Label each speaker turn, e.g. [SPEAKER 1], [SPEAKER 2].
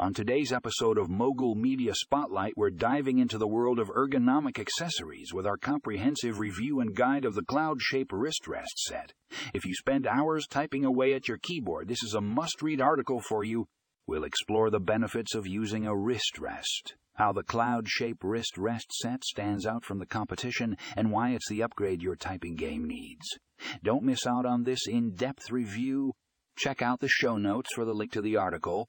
[SPEAKER 1] On today's episode of Mogul Media Spotlight, we're diving into the world of ergonomic accessories with our comprehensive review and guide of the Cloud Shape wrist rest set. If you spend hours typing away at your keyboard, this is a must read article for you. We'll explore the benefits of using a wrist rest, how the Cloud Shape wrist rest set stands out from the competition, and why it's the upgrade your typing game needs. Don't miss out on this in depth review. Check out the show notes for the link to the article